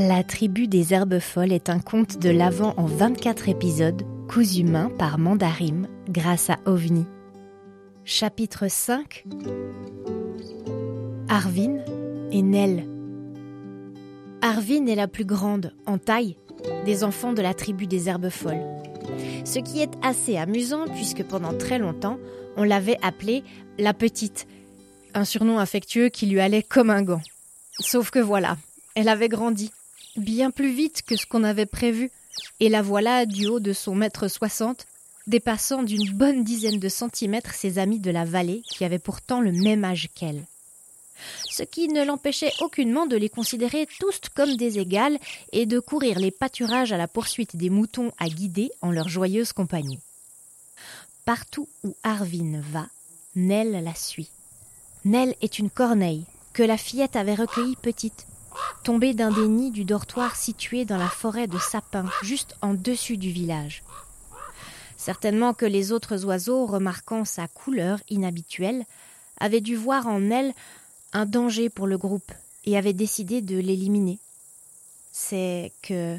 La tribu des herbes folles est un conte de l'Avent en 24 épisodes, cousu main par Mandarim grâce à OVNI. Chapitre 5 Arvin et Nell. Arvin est la plus grande, en taille, des enfants de la tribu des herbes folles. Ce qui est assez amusant puisque pendant très longtemps, on l'avait appelée la petite, un surnom affectueux qui lui allait comme un gant. Sauf que voilà, elle avait grandi bien plus vite que ce qu'on avait prévu, et la voilà du haut de son mètre soixante, dépassant d'une bonne dizaine de centimètres ses amis de la vallée qui avaient pourtant le même âge qu'elle. Ce qui ne l'empêchait aucunement de les considérer tous comme des égales et de courir les pâturages à la poursuite des moutons à guider en leur joyeuse compagnie. Partout où Arvin va, Nell la suit. Nell est une corneille que la fillette avait recueillie petite tombée d'un des nids du dortoir situé dans la forêt de sapins, juste en dessus du village. Certainement que les autres oiseaux, remarquant sa couleur inhabituelle, avaient dû voir en elle un danger pour le groupe et avaient décidé de l'éliminer. C'est que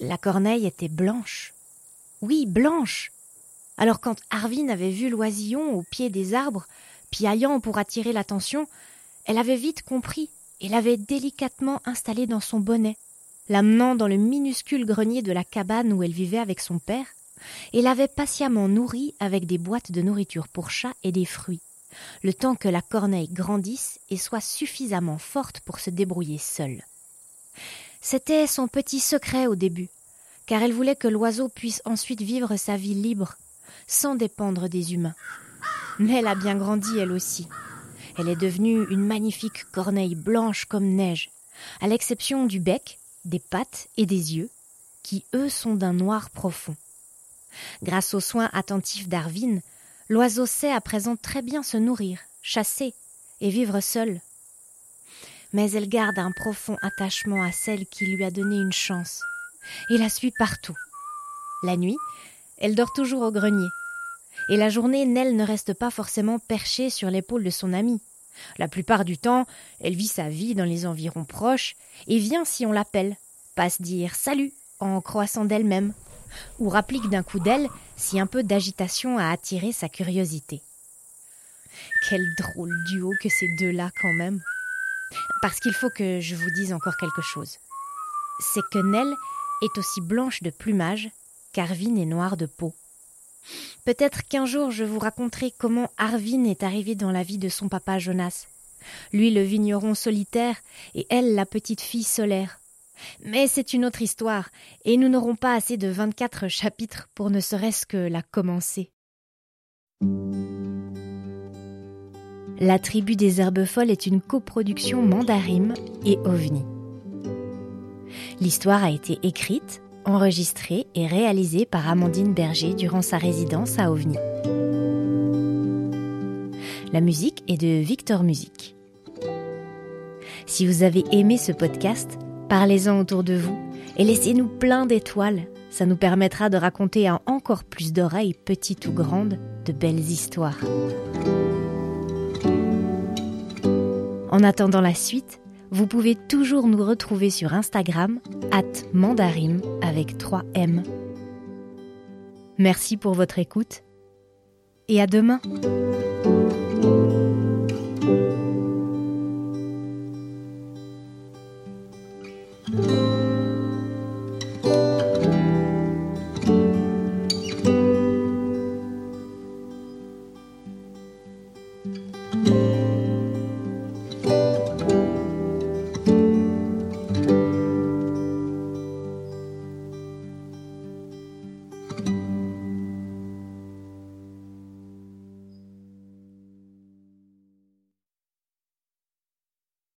la corneille était blanche. Oui, blanche. Alors quand Arvin avait vu l'oisillon au pied des arbres, piaillant pour attirer l'attention, elle avait vite compris et l'avait délicatement installée dans son bonnet, l'amenant dans le minuscule grenier de la cabane où elle vivait avec son père, et l'avait patiemment nourrie avec des boîtes de nourriture pour chats et des fruits, le temps que la corneille grandisse et soit suffisamment forte pour se débrouiller seule. C'était son petit secret au début, car elle voulait que l'oiseau puisse ensuite vivre sa vie libre, sans dépendre des humains. Mais elle a bien grandi elle aussi, elle est devenue une magnifique corneille blanche comme neige, à l'exception du bec, des pattes et des yeux, qui eux sont d'un noir profond. Grâce aux soins attentifs d'Arvin, l'oiseau sait à présent très bien se nourrir, chasser et vivre seul. Mais elle garde un profond attachement à celle qui lui a donné une chance, et la suit partout. La nuit, elle dort toujours au grenier, et la journée, Nell ne reste pas forcément perchée sur l'épaule de son amie. La plupart du temps, elle vit sa vie dans les environs proches et vient si on l'appelle, passe dire salut en croissant d'elle-même, ou rapplique d'un coup d'aile si un peu d'agitation a attiré sa curiosité. Quel drôle duo que ces deux-là quand même. Parce qu'il faut que je vous dise encore quelque chose. C'est que Nell est aussi blanche de plumage qu'Arvin est noire de peau. Peut-être qu'un jour je vous raconterai comment Arvin est arrivé dans la vie de son papa Jonas. Lui le vigneron solitaire et elle la petite fille solaire. Mais c'est une autre histoire, et nous n'aurons pas assez de vingt-quatre chapitres pour ne serait-ce que la commencer. La tribu des herbes folles est une coproduction Mandarim et OVNI. L'histoire a été écrite, enregistré et réalisé par Amandine Berger durant sa résidence à OVNI. La musique est de Victor Music. Si vous avez aimé ce podcast, parlez-en autour de vous et laissez-nous plein d'étoiles. Ça nous permettra de raconter à encore plus d'oreilles, petites ou grandes, de belles histoires. En attendant la suite, vous pouvez toujours nous retrouver sur Instagram, at mandarim avec 3 M. Merci pour votre écoute et à demain!